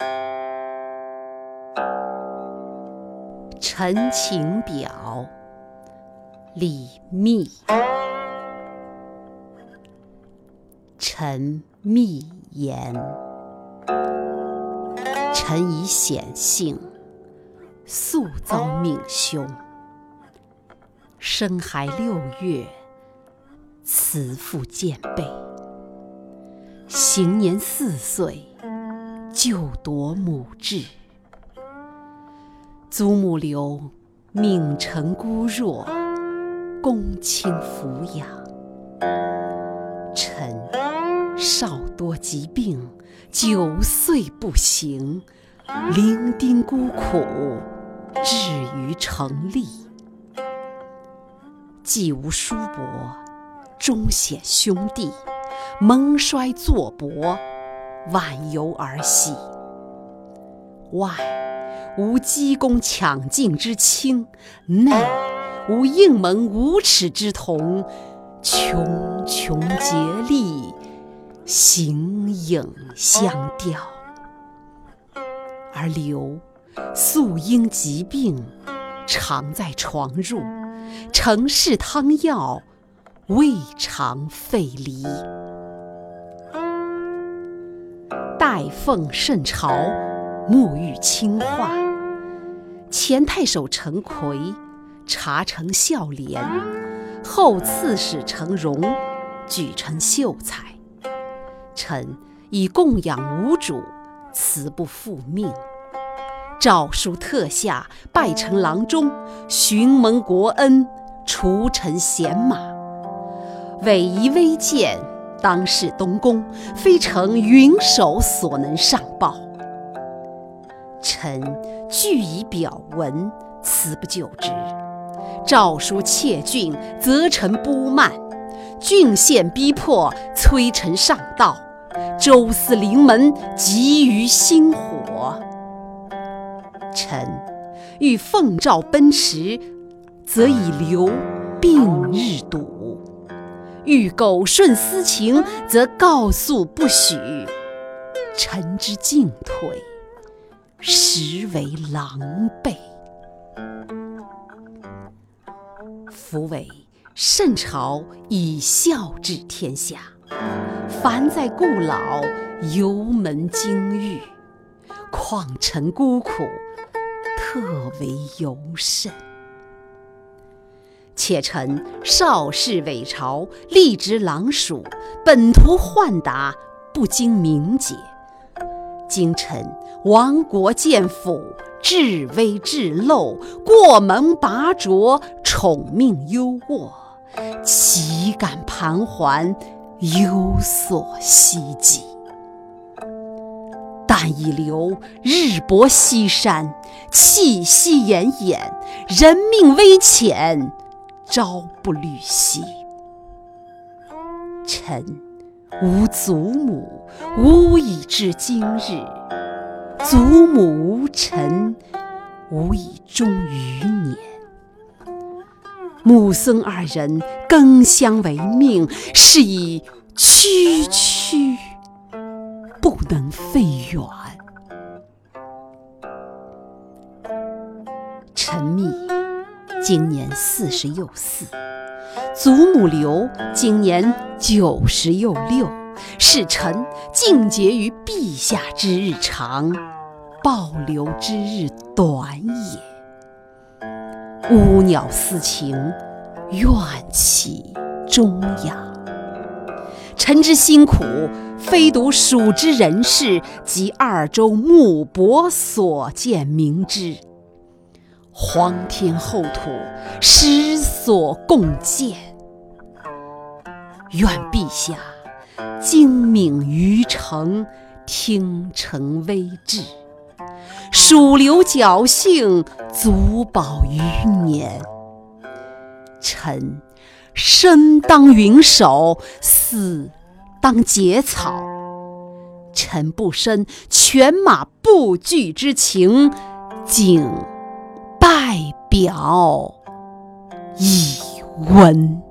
《陈情表》李密，臣密言：臣以显性，素遭命凶。生孩六月，慈父见背；行年四岁，就夺母志。祖母留，命臣孤弱，公卿抚养。臣少多疾病，九岁不行，伶仃孤苦，至于成立。既无叔伯，终显兄弟，蒙衰作薄，晚游儿戏。外无积功抢镜之亲，内无应门无耻之童，穷穷竭力，形影相吊。而刘素因疾病，常在床褥。承事汤药，未尝废离。待奉圣朝，沐浴清化。前太守陈奎察成孝廉，后刺史陈荣举成秀才。臣以供养无主，辞不复命。诏书特下，拜臣郎中，寻蒙国恩，除臣贤马。委夷微贱，当世东宫，非承云手所能上报。臣据以表文，辞不就职。诏书窃郡，责臣不慢。郡县逼迫，催臣上道。周司临门，急于星火。臣欲奉诏奔驰，则以留病日笃；欲苟顺私情，则告诉不许。臣之进退，实为狼狈。夫为圣朝以孝治天下，凡在故老，犹门金玉，况臣孤苦。特为尤甚。且臣少侍伪朝，吏职郎署，本图宦达，不经名节。今臣亡国贱府，至微至陋，过门拔擢，宠命优渥，岂敢盘桓，有所希冀？但以留日薄西山，气息奄奄，人命危浅，朝不虑夕。臣无祖母，无以至今日；祖母无臣，无以终余年。母孙二人更相为命，是以区区。不能废远。臣密今年四十又四，祖母刘今年九十又六，使臣尽节于陛下之日长，报刘之日短也。乌鸟私情，怨气中养。臣之辛苦，非独蜀之人士及二州牧伯所见明之。皇天厚土，实所共鉴。愿陛下精敏于诚，听臣微志。蜀留侥幸，足保余年。臣。生当云手，死当结草。臣不生犬马不惧之情，景表以闻。